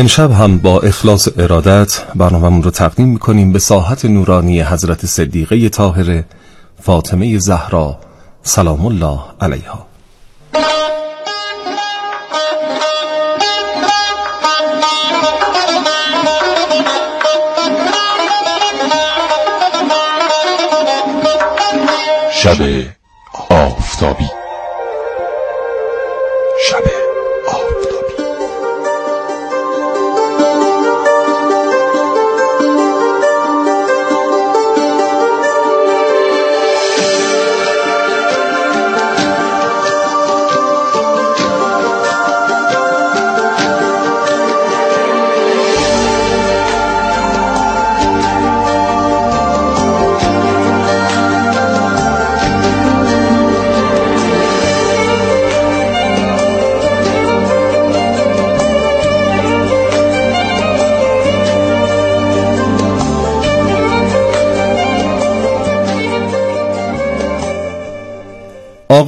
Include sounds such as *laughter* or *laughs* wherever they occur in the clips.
امشب هم با اخلاص ارادت برنامه‌مون رو تقدیم می‌کنیم به ساحت نورانی حضرت صدیقه طاهره فاطمه زهرا سلام الله علیها. شب آفتابی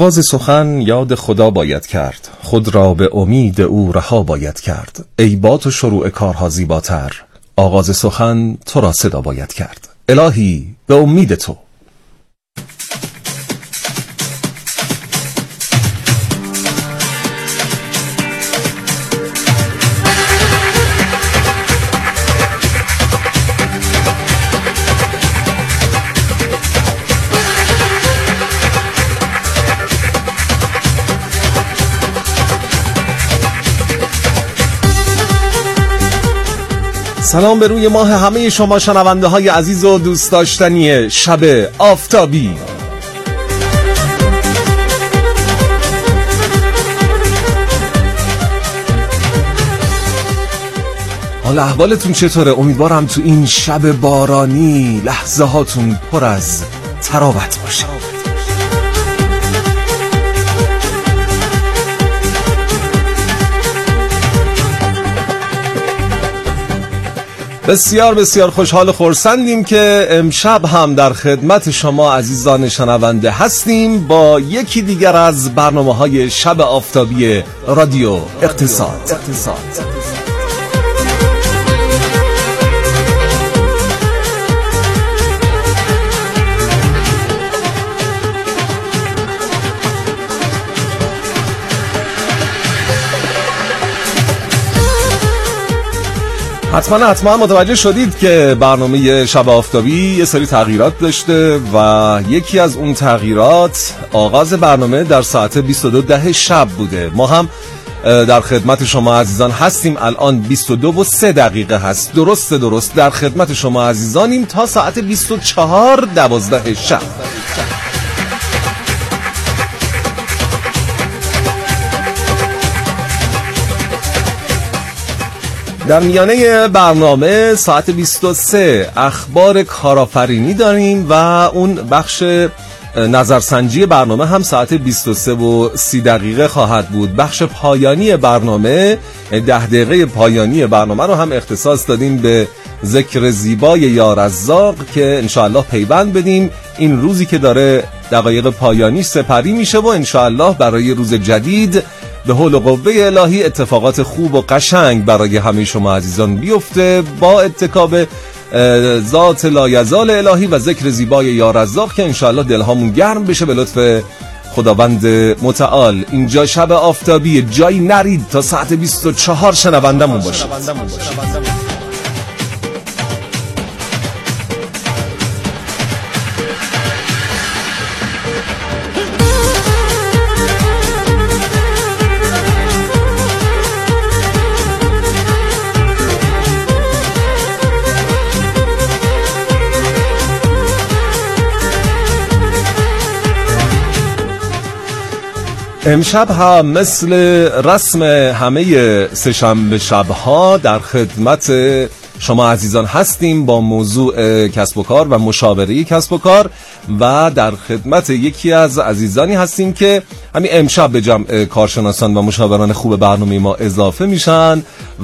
آغاز سخن یاد خدا باید کرد. خود را به امید او رها باید کرد. ای با تو شروع کارها زیباتر. آغاز سخن تو را صدا باید کرد. الهی به امید تو. سلام به روی ماه همه شما شنونده های عزیز و دوست داشتنی شب آفتابی حال احوالتون چطوره؟ امیدوارم تو این شب بارانی لحظه هاتون پر از تراوت باشه بسیار بسیار خوشحال و خورسندیم که امشب هم در خدمت شما عزیزان شنونده هستیم با یکی دیگر از برنامه های شب آفتابی رادیو اقتصاد, اقتصاد. حتما حتما متوجه شدید که برنامه شب آفتابی یه سری تغییرات داشته و یکی از اون تغییرات آغاز برنامه در ساعت 22 ده شب بوده. ما هم در خدمت شما عزیزان هستیم. الان 22 و 3 دقیقه هست. درست درست. در خدمت شما عزیزانیم تا ساعت 24 دوازده شب. در میانه برنامه ساعت 23 اخبار کارآفرینی داریم و اون بخش نظرسنجی برنامه هم ساعت 23 و 30 دقیقه خواهد بود. بخش پایانی برنامه ده دقیقه پایانی برنامه رو هم اختصاص دادیم به ذکر زیبای یارزاق که انشاءالله پیوند بدیم. این روزی که داره دقایق پایانی سپری میشه و انشاءالله برای روز جدید به حول و قوه الهی اتفاقات خوب و قشنگ برای همه شما عزیزان بیفته با اتکاب ذات لایزال الهی و ذکر زیبای یارزاق که انشاءالله دلهامون گرم بشه به لطف خداوند متعال. اینجا شب آفتابی جایی نرید تا ساعت 24 شنوندمون باشه امشب هم مثل رسم همه سهشنبه شبها در خدمت شما عزیزان هستیم با موضوع کسب و کار و مشاوره کسب و کار و در خدمت یکی از عزیزانی هستیم که همین امشب به جمع کارشناسان و مشاوران خوب برنامه ما اضافه میشن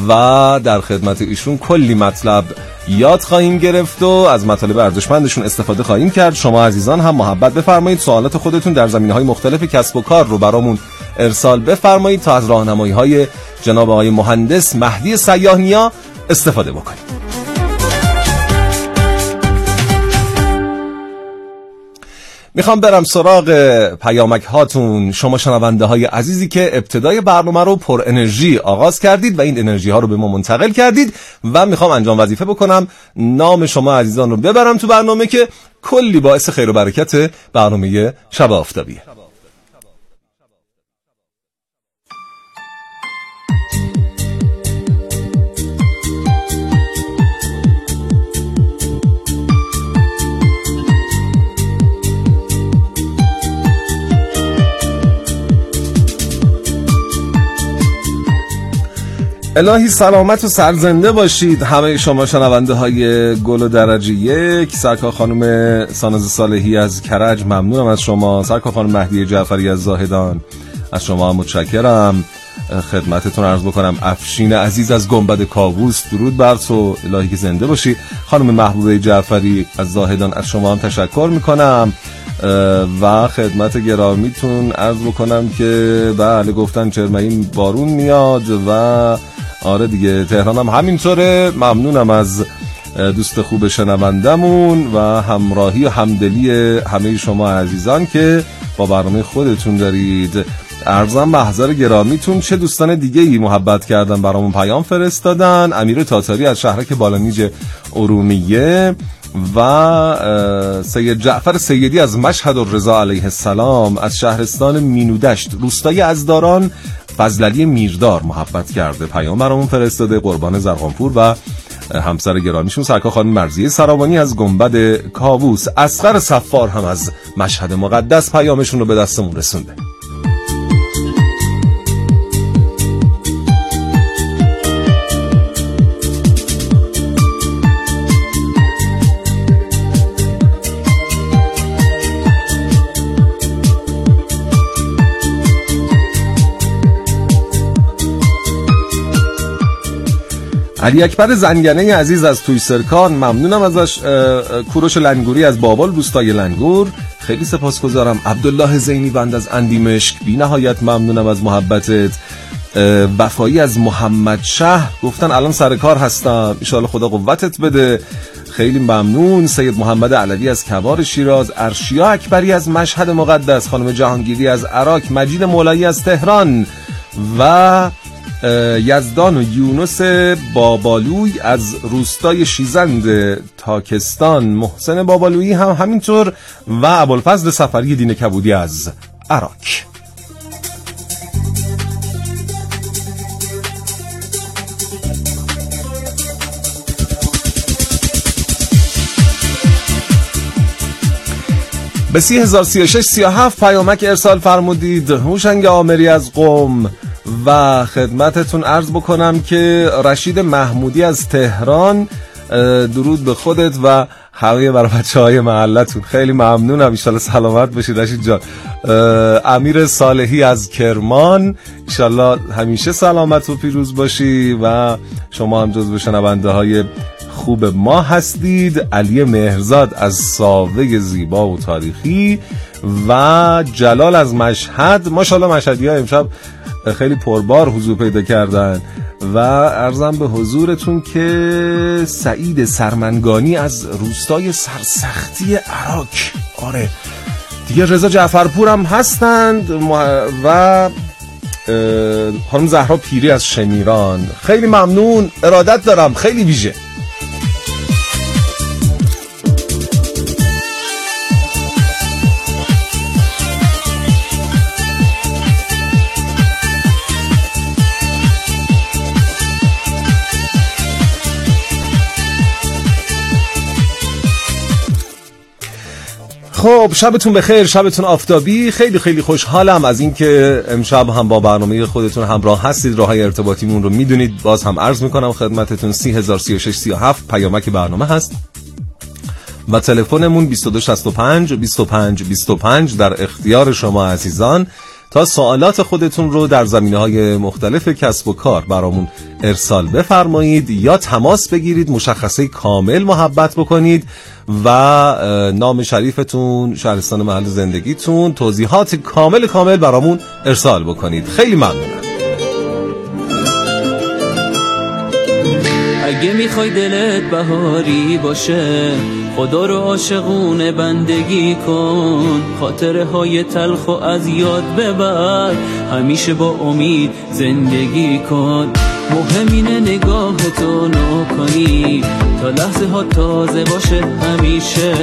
و در خدمت ایشون کلی مطلب یاد خواهیم گرفت و از مطالب ارزشمندشون استفاده خواهیم کرد. شما عزیزان هم محبت بفرمایید. سوالات خودتون در زمینه های مختلف کسب و کار رو برامون ارسال بفرمایید تا از راهنمایی های جناب آقای مهندس مهدی سیاهنیا استفاده بکنید می‌خوام برم سراغ پیامک هاتون شما شنونده های عزیزی که ابتدای برنامه رو پر انرژی آغاز کردید و این انرژی ها رو به ما منتقل کردید و می‌خوام انجام وظیفه بکنم نام شما عزیزان رو ببرم تو برنامه که کلی باعث خیر و برکت برنامه شب آفتابیه. الهی سلامت و سرزنده باشید. همه شما شنونده های گل و درجه یک. سرکار خانم ساناز صالحی از کرج ممنونم از شما. سرکار خانم مهدی جعفری از زاهدان از شما متشکرم. خدمتتون عرض بکنم افشین عزیز از گنبد کاووس درود بر تو. الهی که زنده باشی. خانم محبوبه جعفری از زاهدان از شما هم تشکر می‌کنم. و خدمت گرامیتون عرض بکنم که بله گفتن چرمین بارون میاد و آره دیگه تهران هم همینطوره. ممنونم از دوست خوب شنوندمون و همراهی و همدلی همه شما عزیزان که با برنامه خودتون دارید. ارزم محضر گرامیتون چه دوستان دیگه ای محبت کردن برامون پیام فرستادن؟ امیر تاتاری از شهرک بالانیج ارومیه و سید جعفر سیدی از مشهد و رضا علیه السلام از شهرستان مینودشت. روستای ازداران فضللی میردار محبت کرده پیام برامون فرستاده قربان زرغانپور و همسر گرامیشون سرکا خانم مرزی سرابانی از گنبد کاووس. اسقر صفار هم از مشهد مقدس پیامشون رو به دستمون رسونده. علی اکبر زنگنه عزیز از توی سرکان ممنونم ازش کوروش لنگوری از بابال روستای لنگور. خیلی سپاسگزارم. عبدالله زینی بند از اندیمشک بی نهایت ممنونم از محبتت. وفایی از محمد شهر گفتن الان سر کار هستم. ایشالا خدا قوتت بده. خیلی ممنون. سید محمد علوی از کبار شیراز. ارشیا اکبری از مشهد مقدس. خانم جهانگیری از عراق. مجید مولایی از تهران. و یزدان و یونس بابالوی از روستای شیزند تاکستان. محسن بابالویی هم همینطور و ابوالفضل سفری دین کبودی از عراق. به سی هزار سی و شش سی و هفت پیامک ارسال فرمودید. هوشنگ آمری از قوم. و خدمتتون عرض بکنم که رشید محمودی از تهران درود به خودت و همه برای بچه های محلتون. خیلی ممنونم. ایشالله سلامت باشید رشید جان. امیر صالحی از کرمان. ایشالله همیشه سلامت و پیروز باشی و شما هم جز شنونده های خوب ما هستید. علی مهرزاد از ساوه زیبا و تاریخی و جلال از مشهد. ماشاءالله مشهدی ها امشب خیلی پربار حضور پیدا کردن. و ارزم به حضورتون که سعید سرمنگانی از روستای سرسختی عراق. آره. دیگه رضا جعفرپور هم هستند و خانم زهرا پیری از شمیران. خیلی ممنون. ارادت دارم. خیلی ویژه. خب شبتون بخیر شبتون آفتابی. خیلی خیلی خوشحالم از اینکه امشب هم با برنامه خودتون همراه هستید. راه های ارتباطیمون رو می‌دونید. باز هم عرض می‌کنم خدمتتون 303637 پیامک برنامه هست. و تلفنمون 2265 25 25 در اختیار شما عزیزان. تا سوالات خودتون رو در زمینه های مختلف کسب و کار برامون ارسال بفرمایید یا تماس بگیرید مشخصه کامل محبت بکنید و نام شریفتون شهرستان محل زندگیتون توضیحات کامل کامل برامون ارسال بکنید. خیلی ممنونم. اگه می‌خوای دلت بهاری باشه خدا رو عاشقونه بندگی کن. خاطره های تلخ و از یاد ببر همیشه با امید زندگی کن. مهمینه نگاه تو کنی تا لحظه ها تازه باشه همیشه.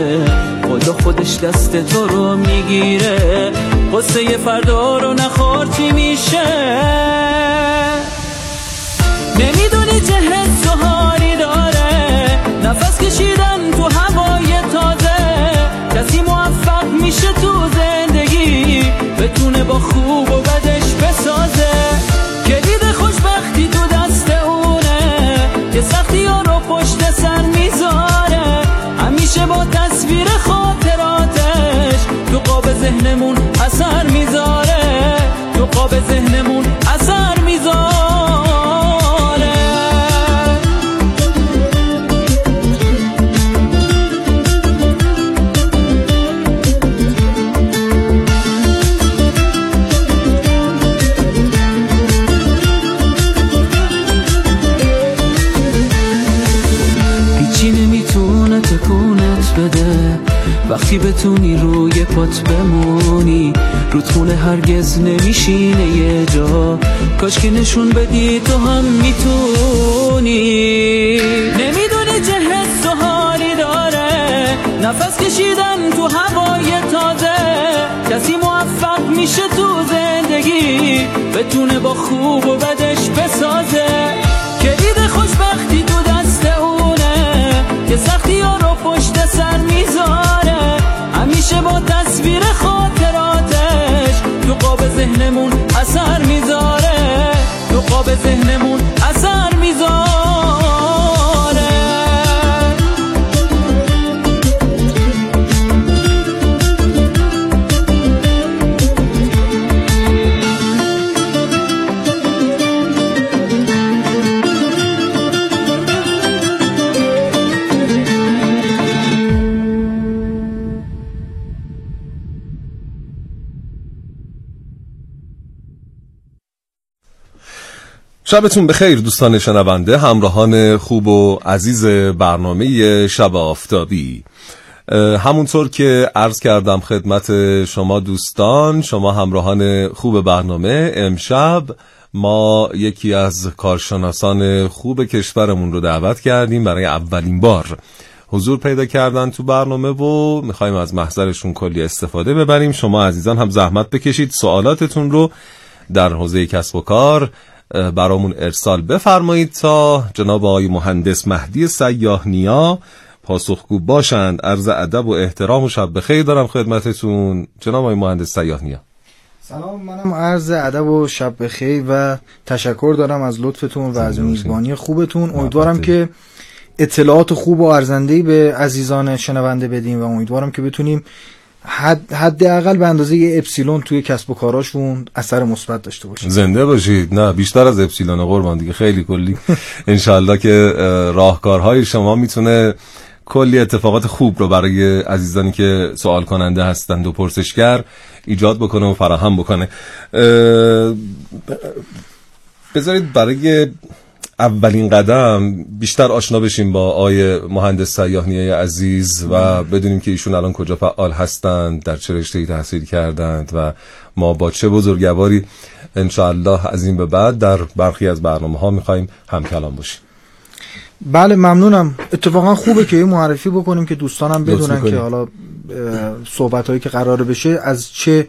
خدا خودش دست تو رو می‌گیره قصه فردا رو نخور چی میشه. نمی‌دونی چه نفس کشیدن تو هوای تازه کسی موفق میشه تو زندگی بتونه با خوب و بدش بسازه. کلید خوشبختی تو دست اونه که سختی ها رو پشت سر می‌ذاره. همیشه با تصویر خاطراتش تو قاب ذهنمون اثر می‌ذاره. تو قاب ذهنمون هرگز نمیشینه یه جا. کاش که نشون بدی تو هم می‌تونی. نمی‌دونی چه حس و حالی داره. نفس کشیدن تو هوای تازه. کسی موفق میشه تو زندگی. بتونه با خوب و بدش بسازه. کلید خوشبختی تو دست اونه. که سختی ها رو پشت سر می‌ذاره. همیشه با تصویر خاطراتش تو قاب ذهنمون اثر می‌ذاره. تو قاب ذهنمون اثر می‌ذاره. شبتون بخیر دوستان شنونده همراهان خوب و عزیز برنامه شب آفتابی. همونطور که عرض کردم خدمت شما دوستان شما همراهان خوب برنامه امشب ما یکی از کارشناسان خوب کشورمون رو دعوت کردیم برای اولین بار حضور پیدا کردن تو برنامه و می‌خوایم از محضرشون کلی استفاده ببریم. شما عزیزان هم زحمت بکشید سوالاتتون رو در حوزه کسب و کار برامون ارسال بفرمایید تا جناب آقای مهندس مهدی سیاه نیا پاسخگو باشند. عرض ادب و احترام و شب بخیر دارم خدمتتون. جناب آقای مهندس سیاه نیا. سلام منم عرض ادب و شب بخیر و تشکر دارم از لطفتون و از میزبانی خوبتون. امیدوارم که اطلاعات خوب و ارزنده‌ای به عزیزان شنونده بدیم و امیدوارم که بتونیم حد حداقل به اندازه یه اپسیلون توی کسب و کاراشون اثر مثبت داشته باشه. زنده باشید. نه بیشتر از اپسیلون. قربان دیگه. خیلی کلی. *laughs* انشالله که راهکارهای شما می‌تونه کلی اتفاقات خوب رو برای عزیزانی که سوال کننده هستند و پرسشگر ایجاد بکنه و فراهم بکنه. بذارید برای اولین قدم بیشتر آشنا بشیم با آقای مهندس سیاهنیه عزیز و بدونیم که ایشون الان کجا فعال هستند در چه رشته‌ای تحصیل کردند و ما با چه بزرگواری انشاءالله از این به بعد در برخی از برنامه ها می‌خوایم هم کلام باشیم. بله ممنونم. اتفاقا خوبه که یه معرفی بکنیم که دوستانم بدونن که حالا صحبت هایی که قراره بشه از چه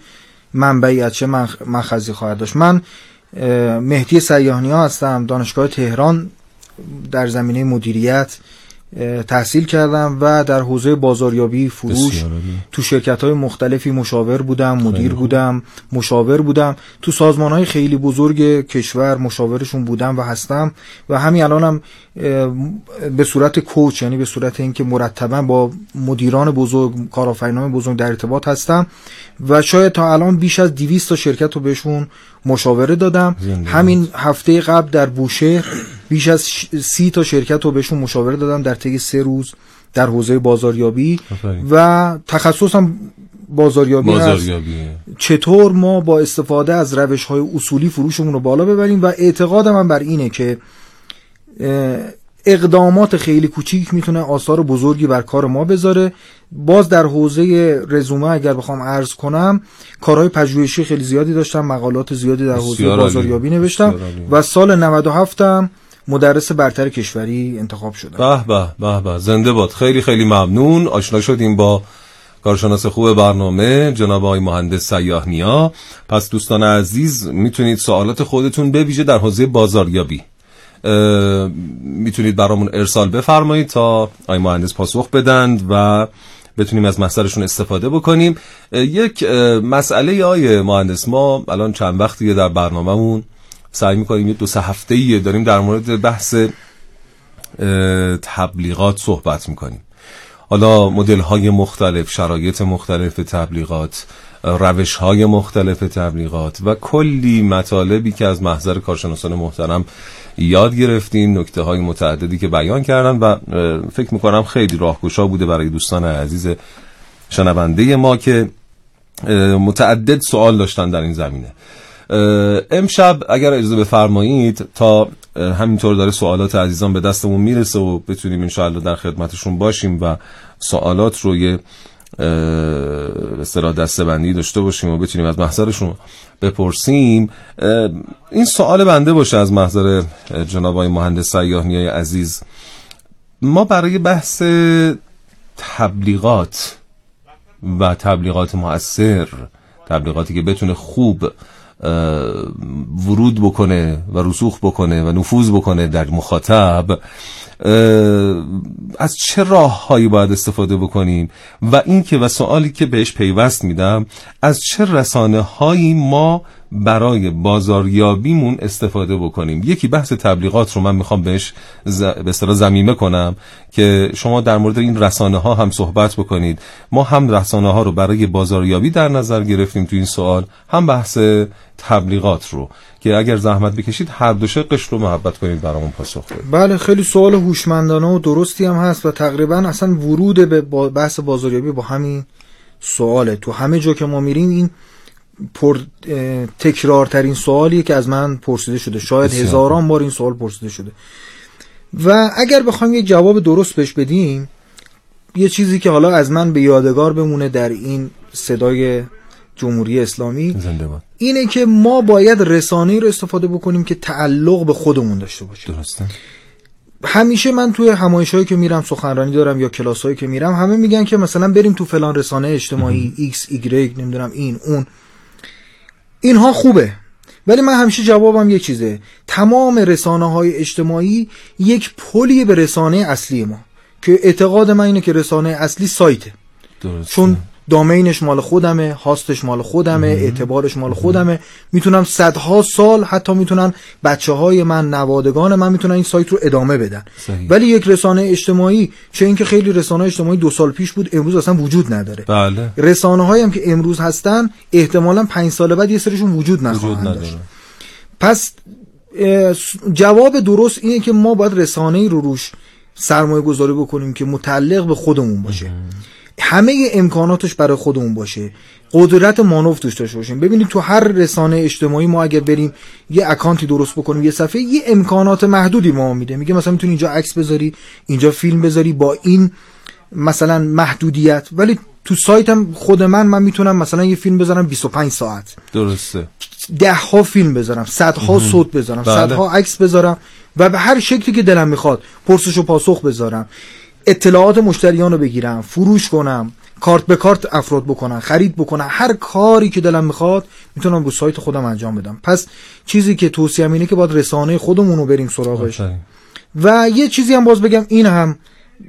منبعی از چه مخزی خواهد داشت. من مهدی سیاهنی ها هستم. دانشگاه تهران در زمینه مدیریت تحصیل کردم و در حوزه بازاریابی فروش. تو شرکت های مختلفی مشاور بودم مدیر بودم مشاور بودم. تو سازمان های خیلی بزرگ کشور مشاورشون بودم و هستم و همین الانم به صورت کوچ یعنی به صورت اینکه مرتبا با مدیران بزرگ کارآفرینان بزرگ در ارتباط هستم و شاید تا الان بیش از 200 تا شرکت رو بهشون مشاوره دادم. همین هفته قبل در بوشهر بیش از ش- سی تا شرکت رو بهشون مشاوره دادم در طی سه روز در حوزه بازاریابی. آفرین. و تخصصم بازاریابی هست. بازاریابی. چطور ما با استفاده از روش های اصولی فروشمون رو بالا ببریم؟ و اعتقاد من بر اینه که اقدامات خیلی کوچیک می‌تونه آثار بزرگی بر کار ما بذاره. باز در حوزه رزومه اگر بخوام عرض کنم کارهای پژوهشی خیلی زیادی داشتم مقالات زیادی در حوزه. بازاریابی نوشتم. و سال 97 هم مدرس برتر کشوری انتخاب شدم. به به به به زنده باد. خیلی خیلی ممنون. آشنا شدیم با کارشناس خوب برنامه جناب آقای مهندس سیاه نیا. پس دوستان عزیز می‌تونید سوالات خودتون به ویژه در حوزه بازاریابی. می‌تونید برامون ارسال بفرمایید تا آقای مهندس پاسخ بدند و بتونیم از محصرشون استفاده بکنیم. یک مسئله آقای مهندس ما الان چند وقتیه در برنامهمون؟ سعی می‌کنیم یه دو سه هفته ایه داریم در مورد بحث تبلیغات صحبت می‌کنیم. حالا مدل های مختلف شرایط مختلف تبلیغات روش های مختلف تبلیغات و کلی مطالبی که از محضر کارشناسان محترم یاد گرفتیم نکته های متعددی که بیان کردن و فکر می‌کنم خیلی راهگشا بوده برای دوستان عزیز شنونده ما که متعدد سوال داشتن در این زمینه. امشب اگر اجازه بفرمایید تا همینطور داره سوالات عزیزان به دستمون می‌رسه و بتونیم انشاءالله در خدمتشون باشیم و سوالات رو یه به دسته بندی داشته باشیم و بتونیم از محضرشون بپرسیم. این سوال بنده باشه از محضر جناب آقای مهندس سیاهنی عزیز. ما برای بحث تبلیغات و تبلیغات مؤثر تبلیغاتی که بتونه خوب ورود بکنه و رسوخ بکنه و نفوذ بکنه در مخاطب از چه راه هایی باید استفاده بکنیم؟ و اینکه و سوالی که بهش پیوست میدم از چه رسانه هایی ما برای بازاریابیمون استفاده بکنیم؟ یکی بحث تبلیغات رو من می‌خوام بهش ز... به اصطلاح زمینه کنم که شما در مورد این رسانه ها هم صحبت بکنید. ما هم رسانه ها رو برای بازاریابی در نظر گرفتیم تو این سوال. هم بحث تبلیغات رو. که اگر زحمت بکشید هر دو شقش رو محبت کنید برامون پاسخ بدید. بله خیلی سوال هوشمندانه و درستی هم هست و تقریبا اصلا ورود به بحث بازاریابی با همین سواله. تو همه جا که ما میریم این پر تکرارترین سوالیه که از من پرسیده شده. شاید بسیار. هزاران بار این سوال پرسیده شده. و اگر بخوایم یه جواب درست بهش بدیم یه چیزی که حالا از من به یادگار بمونه در این صدای جمهوری اسلامی زنده باد. اینه که ما باید رسانه رو استفاده بکنیم که تعلق به خودمون داشته باشه درسته. همیشه من توی همایشایی که میرم سخنرانی دارم یا کلاسایی که میرم همه میگن که مثلا بریم تو فلان رسانه اجتماعی X Y نمی‌دونم این اون. اینها خوبه. ولی من همیشه جوابم یه چیزه. تمام رسانه های اجتماعی یک پلی به رسانه اصلی ما. که اعتقاد من اینه که رسانه اصلی سایته. درسته. چون دامینش مال خودمه هاستش مال خودمه اعتبارش مال خودمه. می‌تونم صدها سال حتی می‌تونن بچه های من نوادگان من می‌تونن این سایت رو ادامه بدن. صحیح. ولی یک رسانه اجتماعی چه اینکه خیلی رسانه اجتماعی دو سال پیش بود امروز اصلا وجود نداره. بله. رسانه هایی هم که امروز هستن احتمالا پنج سال بعد یه سرشون وجود نخواهند داشت. پس جواب درست اینه که ما باید رسانه ای رو روش سرمایه گذاری بکنیم که متعلق به خودمون باشه. همه امکاناتش برای خودمون باشه. قدرت مانور توش داشته باشیم. ببینید تو هر رسانه اجتماعی ما اگر بریم یه اکانتی درست بکنیم یه صفحه یه امکانات محدودی ما میده. میگه مثلا می‌تونی اینجا عکس بذاری اینجا فیلم بذاری با این مثلا محدودیت. ولی تو سایتم خود من من می‌تونم مثلا یه فیلم بذارم 25 ساعت. درسته. ده ها فیلم بذارم صدها صوت بذارم بله. صدها عکس بذارم و به هر شکلی که دلم می‌خواد پرسش و پاسخ بذارم. اطلاعات مشتریان رو بگیرم فروش کنم کارت به کارت افراد بکنم خرید بکنم هر کاری که دلم می‌خواد می‌تونم رو سایت خودم انجام بدم. پس چیزی که توصیه اینه که باید رسانه خودمون رو بریم سراغش. آفرین. و یه چیزی هم باز بگم این هم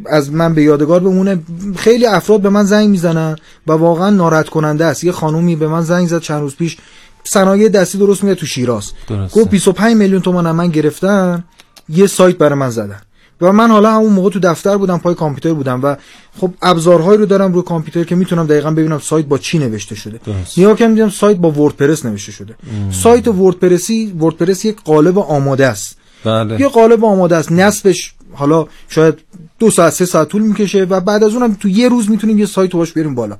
از من به یادگار بمونه خیلی افراد به من زنگ می‌زنن و واقعا ناراحت کننده است. یه خانومی به من زنگ زد چند روز پیش صنایع دستی درست میگه تو شیراز. گفت 25 میلیون تومان من گرفتن یه سایت برای من زدن. و من حالا همون موقع تو دفتر بودم پای کامپیوتر بودم و خب ابزارهایی رو دارم روی کامپیوتر که می‌تونم دقیقا ببینم سایت با چی نوشته شده. نگاه کردم دیدم سایت با وردپرس نوشته شده. سایت وردپرسی وردپرس یک قالب آماده است. بله. یه قالب آماده است. نصبش حالا شاید دو ساعت سه ساعت طول می‌کشه و بعد از اونم تو یه روز می‌تونیم یه سایت رو باش بریم بالا.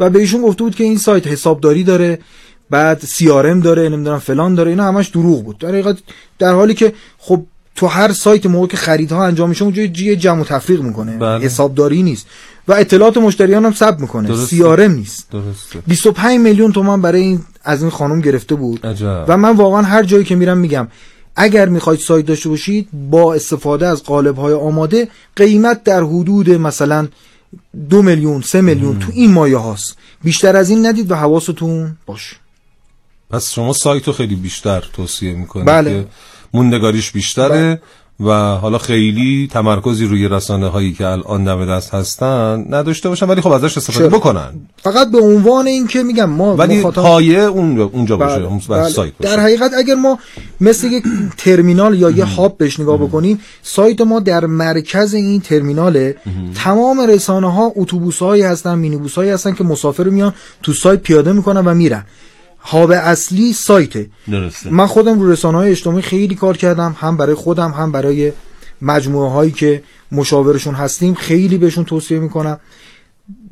و به ایشون گفته بود که این سایت حسابداری داره بعد سی داره نمی‌دونم فلان داره اینا همش دروغ بود. در حقیقت در حالی که خب تو هر سایت موقع که خریدها انجام میشه اونجا یه جمع و تفریق می‌کنه. بله. حسابداری نیست. و اطلاعات مشتریان هم ثبت می‌کنه. درسته. سی نیست. درسته. 25 میلیون تومان برای این از این خانم گرفته بود. عجب. و من واقعا هر جایی که میرم میگم اگر می‌خواید سایت داشته باشید با استفاده از قالب های آماده قیمت در حدود مثلا دو میلیون سه میلیون تو این مایه هاست. بیشتر از این ندید و حواستون باش. پس شما سایت رو خیلی بیشتر توصیه می‌کنید بله. که موندگاریش بیشتره و حالا خیلی تمرکزی روی رسانه هایی که الان دم دست هستن نداشته باشن ولی خب ازش استفاده چرا؟ بکنن. فقط به عنوان این که میگم ما ولی مخاطب- پایه اون اونجا باشه بله، بله. سایت باشه. در حقیقت اگر ما مثل یک ترمینال یا یه هاب بهش نگاه بکنیم سایت ما در مرکز این ترمیناله. تمام رسانه ها اتوبوس هایی هستن مینیبوس هایی هستن که مسافر میان تو سایت پیاده می‌کنن و میرن. هاب اصلی سایته. درسته. من خودم رو رسانه های اجتماعی خیلی کار کردم هم برای خودم هم برای مجموعه هایی که مشاورشون هستیم خیلی بهشون توصیه می‌کنم.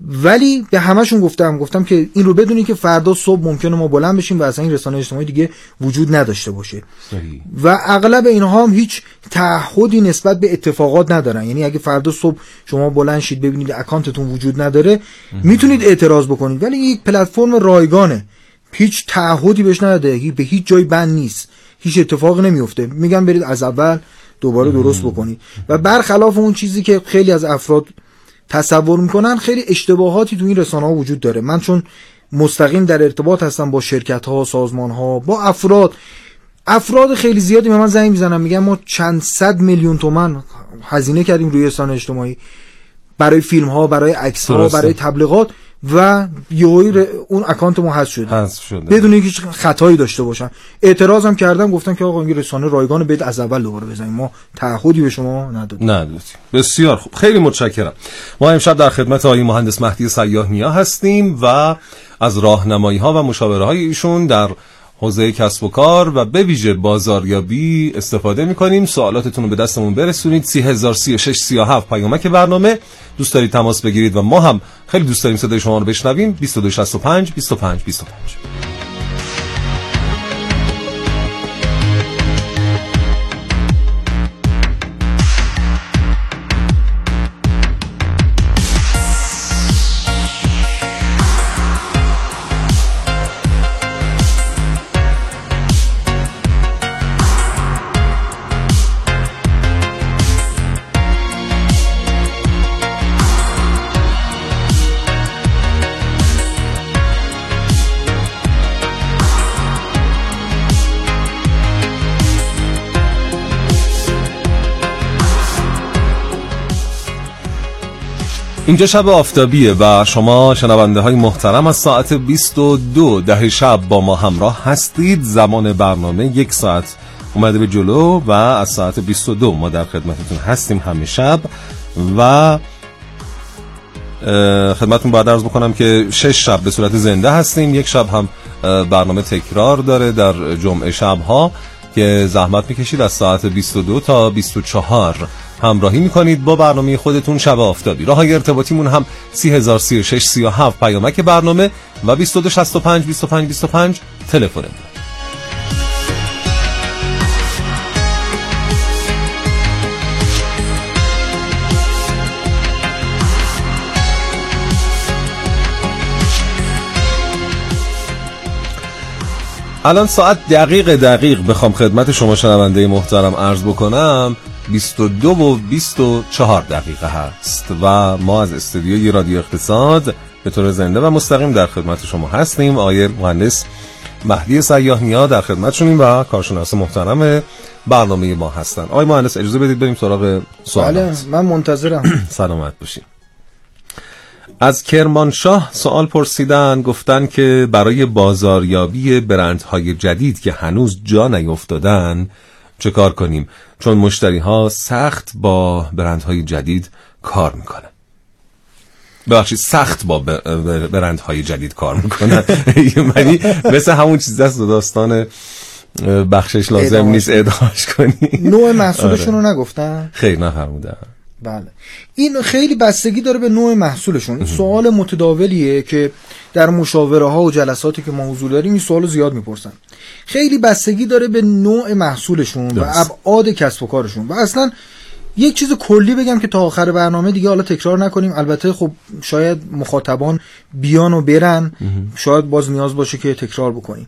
ولی به همشون گفتم گفتم که این رو بدونی که فردا صبح ممکنه ما بلند بشیم و اصلا این رسانه اجتماعی دیگه وجود نداشته باشه. صحیح. و اغلب اینها هم هیچ تعهدی نسبت به اتفاقات ندارن. یعنی اگه فردا صبح شما بلند شید ببینید اکانتتون وجود نداره می‌تونید اعتراض بکنید. ولی یک پلتفرم رایگانه. هیچ تعهدی بهش نداده. به هیچ جای بند نیست. هیچ اتفاقی نمیفته. میگن برید از اول دوباره درست بکنید. و برخلاف اون چیزی که خیلی از افراد تصور می‌کنن خیلی اشتباهاتی تو این رسانه ها وجود داره. من چون مستقیم در ارتباط هستم با شرکت ها سازمان ها با افراد. افراد خیلی زیادی به من زنگ می‌زنن. میگن ما چند صد میلیون تومن هزینه کردیم روی رسانه اجتماعی. برای فیلم ها برای عکس ها. برای تبلیغات. و یهویی ر- اون اکانت ما حذف شده. حذف شده. بدون اینکه خطایی داشته باشن. اعتراضم کردم گفتم که آقا این رسانه رایگان بید از اول دوباره بزنیم. ما تعهدی به شما ندادیم. ندادیم. بسیار خوب. خیلی متشکرم. ما امشب در خدمت آقای مهندس مهدی سیاه نیا هستیم و از راهنمایی ها و مشاوره های ایشون در حوزه کسب و کار و به ویژه بازاریابی استفاده می‌کنیم. سوالاتتون رو به دستمون برسونید. 3036 37 پیامک برنامه. دوست دارید تماس بگیرید و ما هم خیلی دوست داریم صدای شما رو بشنویم. 2265 25 25 اینجا شب آفتابیه و شما شنونده های محترم از ساعت 22 ده شب با ما همراه هستید. زمان برنامه یک ساعت اومده به جلو و از ساعت 22 ما در خدمتتون هستیم همه شب و اه، خدمتتون باید عرض بکنم که شش شب به صورت زنده هستیم. یک شب هم برنامه تکرار داره در جمعه شب ها که زحمت می‌کشید از ساعت 22 تا 24 همراهی می‌کنید با برنامه خودتون شب آفتابی. راه های ارتباطیمون هم 3036 37 پیامک برنامه و 2265 25 25 تلفنمون الان ساعت دقیق دقیق بخوام خدمت شما شنونده محترم عرض بکنم. 22 و 24 دقیقه هست و ما از استودیوی رادیو اقتصاد به طور زنده و مستقیم در خدمت شما هستیم. آقای مهندس مهدی سیاهنیا در خدمتشونیم و کارشناس محترم برنامه ما هستن. آقای مهندس اجازه بدید بریم سراغ سوالات بله من منتظرم. *clears throat* سلامت باشین. از کرمانشاه سوال پرسیدن گفتن که برای بازاریابی برندهای جدید که هنوز جا نیفتادن چه کار کنیم؟ چون مشتری ها سخت با برندهای جدید کار می‌کنن. ببخشید سخت با بر- بر- برندهای جدید کار می‌کنن. *laughs* یعنی مثل همون چیز است داستان بخشش لازم نیست اعدامش کنی. نوع محصولشون رو نگفتن؟ خیر نفرمودن بله. این خیلی بستگی داره به نوع محصولشون. سوال متداولیه که در مشاوره ها و جلساتی که ما حضور داریم این سوال زیاد می‌پرسن. خیلی بستگی داره به نوع محصولشون و درست. ابعاد کسب و کارشون. و اصلا یک چیز کلی بگم که تا آخر برنامه دیگه حالا تکرار نکنیم. البته خب شاید مخاطبان بیان و برن. شاید باز نیاز باشه که تکرار بکنیم.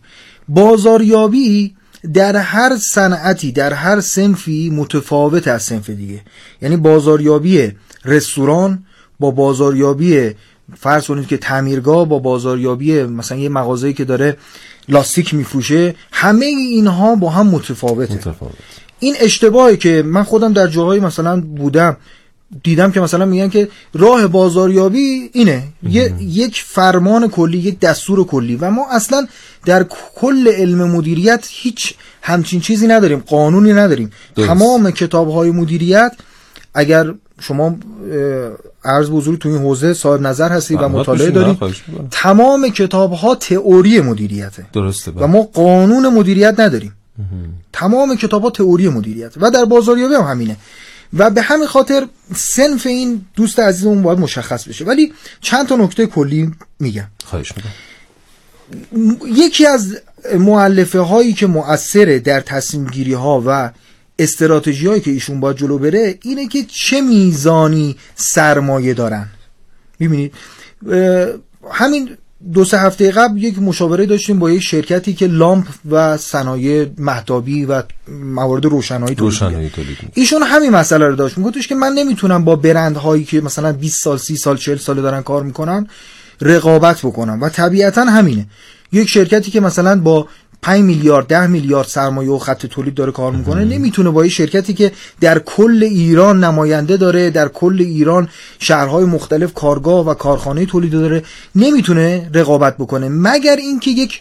بازاریابی در هر صنعتی در هر سنفی متفاوت از سنف دیگه. یعنی بازاریابی رستوران با بازاریابی فرض کنید که تعمیرگاه با بازاریابی مثلا یه مغازه‌ای که داره لاستیک میفروشه همه اینها با هم متفاوته. متفاوت. این اشتباهی که من خودم در جاهای مثلا بودم دیدم که مثلا میگن که راه بازاریابی اینه. یه، یک فرمان کلی یک دستور کلی. و ما اصلا در کل علم مدیریت هیچ همچین چیزی نداریم قانونی نداریم. درست. تمام کتاب های مدیریت اگر شما عرض حضور تو این حوزه صاحب نظر هستی و مطالعه دارید می‌کنم. تمام کتاب ها تئوری مدیریته. درسته و ما قانون مدیریت نداریم. تمام کتاب ها تئوری مدیریت. و در بازاریابی هم همینه. و به همین خاطر سنف این دوست عزیزمون باید مشخص بشه. ولی چند تا نکته کلی میگم. خواهش می‌کنم. یکی از معلفه هایی که مؤثره در تصمیم گیری ها و استراتژی هایی که ایشون باید جلو بره اینه که چه میزانی سرمایه دارن. می‌بینید؟ همین دو سه هفته قبل یک مشاوره داشتیم با یک شرکتی که لامپ و صنایع مهتابی و موارد روشنایی تولید. روشنایی. ایشون همین مسئله رو داشت. میگفتش که من نمی‌تونم با برندهایی که مثلا 20 سال 30 سال 40 سال دارن کار می‌کنن رقابت بکنم. و طبیعتا همینه. یک شرکتی که مثلا با 5 میلیارد 10 میلیارد سرمایه و خط تولید داره کار می‌کنه. نمی‌تونه با یه شرکتی که در کل ایران نماینده داره در کل ایران شهرهای مختلف کارگاه و کارخانه تولید داره نمی‌تونه رقابت بکنه. مگر اینکه یک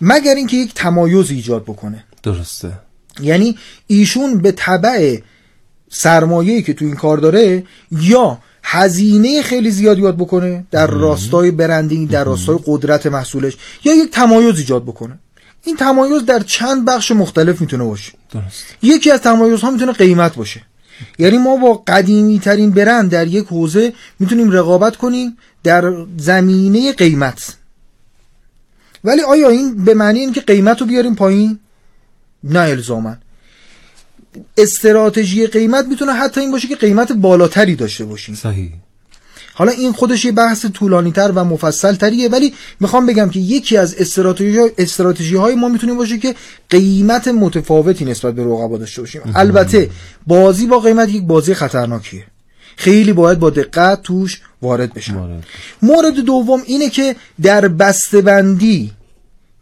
مگر اینکه یک تمایز ایجاد بکنه. درسته. یعنی ایشون به طبع سرمایه‌ای که تو این کار داره یا هزینه خیلی زیادی باید بکنه در راستای برندینگ در راستای قدرت محصولش یا یک تمایز ایجاد بکنه. این تمایز در چند بخش مختلف می‌تونه باشه. درست یکی از تمایزها می‌تونه قیمت باشه. یعنی ما با قدیمی ترین برند در یک حوزه می‌تونیم رقابت کنیم در زمینه قیمت. ولی آیا این به معنی این که قیمت رو بیاریم پایین؟ نه الزامن استراتژی قیمت می‌تونه حتی این باشه که قیمت بالاتری داشته باشیم. صحیح. حالا این خودش یه بحث طولانی تر و مفصل تریه ولی می‌خوام بگم که یکی از استراتژی استراتژی های ما می‌تونه باشه که قیمت متفاوتی نسبت به رقبا داشته باشیم. البته بازی با قیمت یک بازی خطرناکیه. خیلی باید با دقت توش وارد بشن. مورد دوم اینه که در بسته‌بندی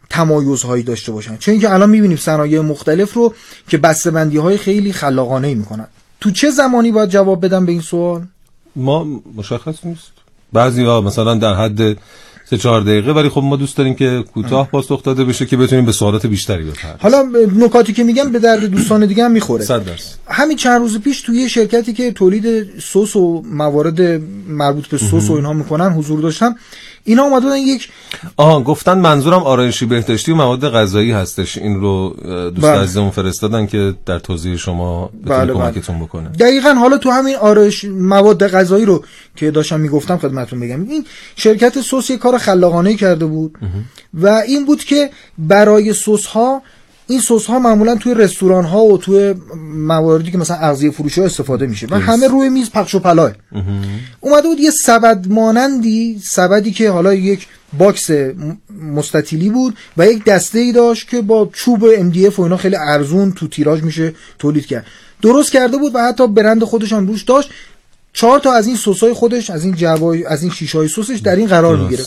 تمایزهایی داشته باشن. چون اینکه الان می‌بینیم صنایع مختلف رو که بسته‌بندی های خیلی خلاقانه ای می‌کنن. تو چه زمانی باید جواب بدم به این سوال؟ ما مشخص نیست. بعضی ها مثلا در حد سه چهار دقیقه ولی خب ما دوست داریم که کوتاه پاسخ داده بشه که بتونیم به سوالات بیشتری بپردازیم. حالا نکاتی که میگم به درد دوستان دیگه هم می‌خوره. صد همین چند روز پیش توی یه شرکتی که تولید سس و موارد مربوط به سس و اینها می‌کنن حضور داشتم اینا اومدن یک آها گفتن منظورم آرایشی بهداشتی و مواد غذایی هستش این رو دوست بله. عزیزمون فرستادن که در توضیح شما بله، بله. کمکتون بکنه دقیقا حالا تو همین آرایش مواد غذایی رو که داشتم می‌گفتم خدمتتون بگم این شرکت سس یه کار خلاقانه کرده بود و این بود که برای سس ها این سس ها معمولا توی رستوران ها و توی مواردی که مثلا اغذیه فروشی ها استفاده میشه. و همه روی میز پخش و پلاست. اومده بود یه سبد مانندی سبدی که حالا یک box مستطیلی بود و یک دسته ای داشت که با چوب MDF و اینا خیلی ارزون تو تیراژ میشه تولید کرد. درست کرده بود و حتی برند خودش هم روش داشت. چهار تا از این سسای خودش از این جوای از این شیشه های سسش در این قرار. می‌گیره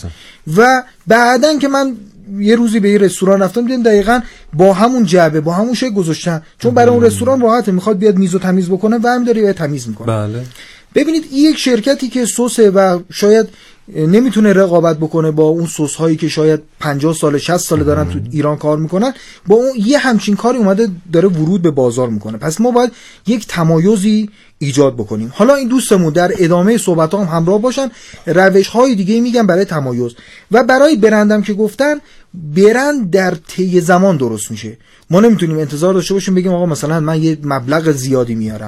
و بعدا که من یه روزی به یه رستوران رفتم دیدم دقیقا با همون جعبه با همون شکل گذاشتن. چون برای اون رستوران راحته می‌خواد بیاد میزو تمیز بکنه و هم داره تمیز می‌کنه. بله. ببینید این یک شرکتی که سسه و شاید نمی‌تونه رقابت بکنه با اون سس هایی که شاید 50 سال 60 سال دارن تو ایران کار می‌کنن با اون یه همچین کاری اومده داره ورود به بازار می‌کنه. پس ما باید یک تمایزی ایجاد بکنیم. حالا این دوستمون در ادامه صحبت هم همراه باشن. روش های دیگه میگن برای تمایز. و برای برندم که گفتن برند در طی زمان درست میشه. ما نمی‌تونیم انتظار داشته باشیم بگیم آقا مثلا من یه مبلغ زیادی میارم.